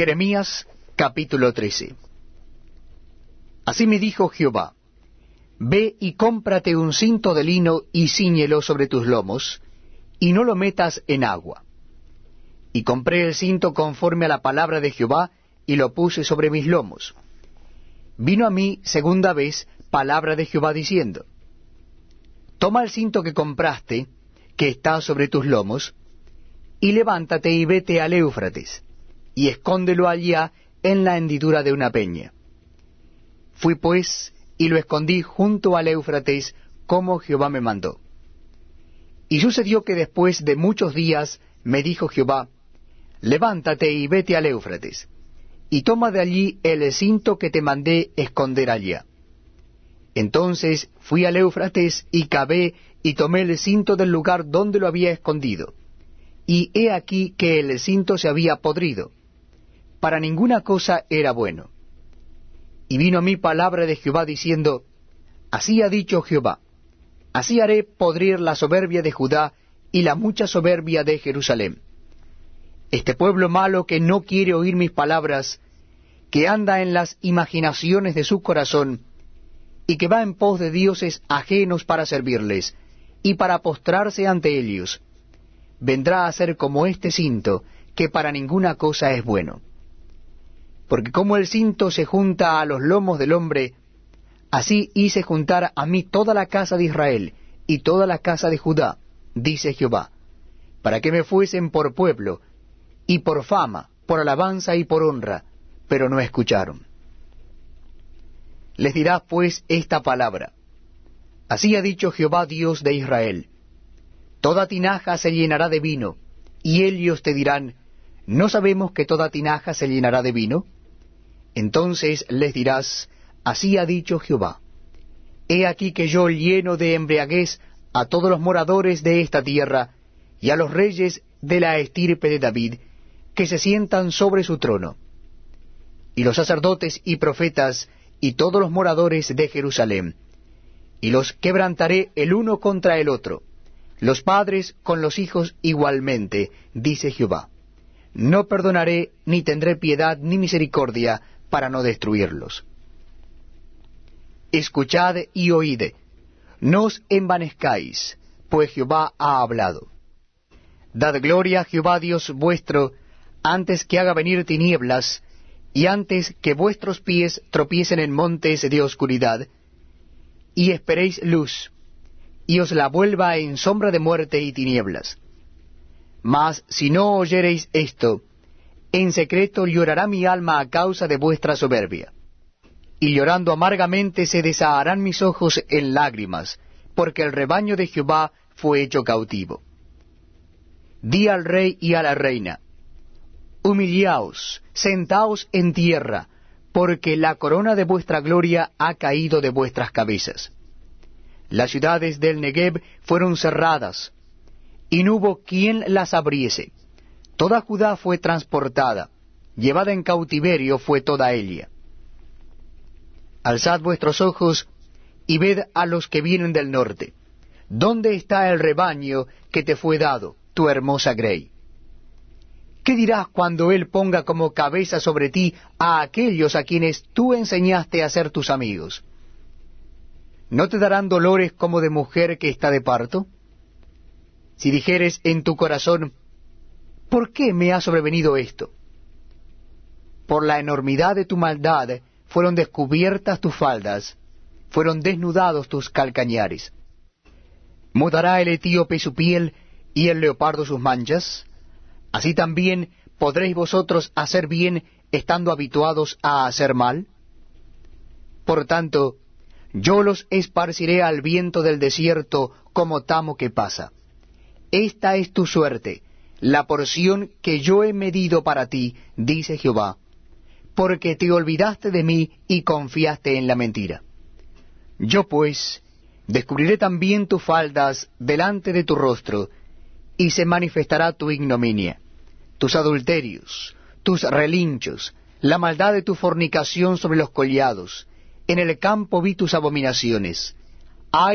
Jeremías capítulo 13 Así me dijo Jehová, Ve y cómprate un cinto de lino y ciñelo sobre tus lomos, y no lo metas en agua. Y compré el cinto conforme a la palabra de Jehová, y lo puse sobre mis lomos. Vino a mí segunda vez palabra de Jehová diciendo, Toma el cinto que compraste, que está sobre tus lomos, y levántate y vete al Éufrates, y escóndelo allá en la hendidura de una peña. Fui pues y lo escondí junto al Éufrates, como Jehová me mandó. Y sucedió que después de muchos días me dijo Jehová, Levántate y vete al Éufrates, y toma de allí el cinto que te mandé esconder allá. Entonces fui al Éufrates y cavé y tomé el cinto del lugar donde lo había escondido. Y he aquí que el cinto se había podrido. Para ninguna cosa era bueno. Y vino a mí palabra de Jehová diciendo, Así ha dicho Jehová, así haré podrir la soberbia de Judá y la mucha soberbia de Jerusalén. Este pueblo malo que no quiere oír mis palabras, que anda en las imaginaciones de su corazón, y que va en pos de dioses ajenos para servirles, y para postrarse ante ellos, vendrá a ser como este cinto, que para ninguna cosa es bueno. Porque como el cinto se junta a los lomos del hombre, así hice juntar a mí toda la casa de Israel y toda la casa de Judá, dice Jehová, para que me fuesen por pueblo, y por fama, por alabanza y por honra, pero no escucharon. Les dirás pues esta palabra. Así ha dicho Jehová Dios de Israel. Toda tinaja se llenará de vino, y ellos te dirán, ¿no sabemos que toda tinaja se llenará de vino? Entonces les dirás, Así ha dicho Jehová. He aquí que yo lleno de embriaguez a todos los moradores de esta tierra, y a los reyes de la estirpe de David, que se sientan sobre su trono. Y los sacerdotes y profetas, y todos los moradores de Jerusalén, y los quebrantaré el uno contra el otro, los padres con los hijos igualmente, dice Jehová. No perdonaré, ni tendré piedad ni misericordia para no destruirlos. Escuchad y oíd, no os envanezcáis, pues Jehová ha hablado. Dad gloria a Jehová Dios vuestro, antes que haga venir tinieblas, y antes que vuestros pies tropiecen en montes de oscuridad, y esperéis luz, y os la vuelva en sombra de muerte y tinieblas. Mas si no oyereis esto, en secreto llorará mi alma a causa de vuestra soberbia. Y llorando amargamente se desaharán mis ojos en lágrimas, porque el rebaño de Jehová fue hecho cautivo. Di al rey y a la reina, humillaos, sentaos en tierra, porque la corona de vuestra gloria ha caído de vuestras cabezas. Las ciudades del Negev fueron cerradas, y no hubo quien las abriese. Toda Judá fue transportada, llevada en cautiverio fue toda ella. Alzad vuestros ojos y ved a los que vienen del norte. ¿Dónde está el rebaño que te fue dado, tu hermosa Grey? ¿Qué dirás cuando Él ponga como cabeza sobre ti a aquellos a quienes tú enseñaste a ser tus amigos? ¿No te darán dolores como de mujer que está de parto? Si dijeres en tu corazón, ¿por qué me ha sobrevenido esto? Por la enormidad de tu maldad fueron descubiertas tus faldas, fueron desnudados tus calcañares. ¿Mudará el etíope su piel y el leopardo sus manchas? Así también podréis vosotros hacer bien estando habituados a hacer mal. Por tanto, yo los esparciré al viento del desierto como tamo que pasa. Esta es tu suerte, la porción que yo he medido para ti, dice Jehová, porque te olvidaste de mí y confiaste en la mentira. Yo pues descubriré también tus faldas delante de tu rostro, y se manifestará tu ignominia, tus adulterios, tus relinchos, la maldad de tu fornicación sobre los collados, en el campo vi tus abominaciones. Ay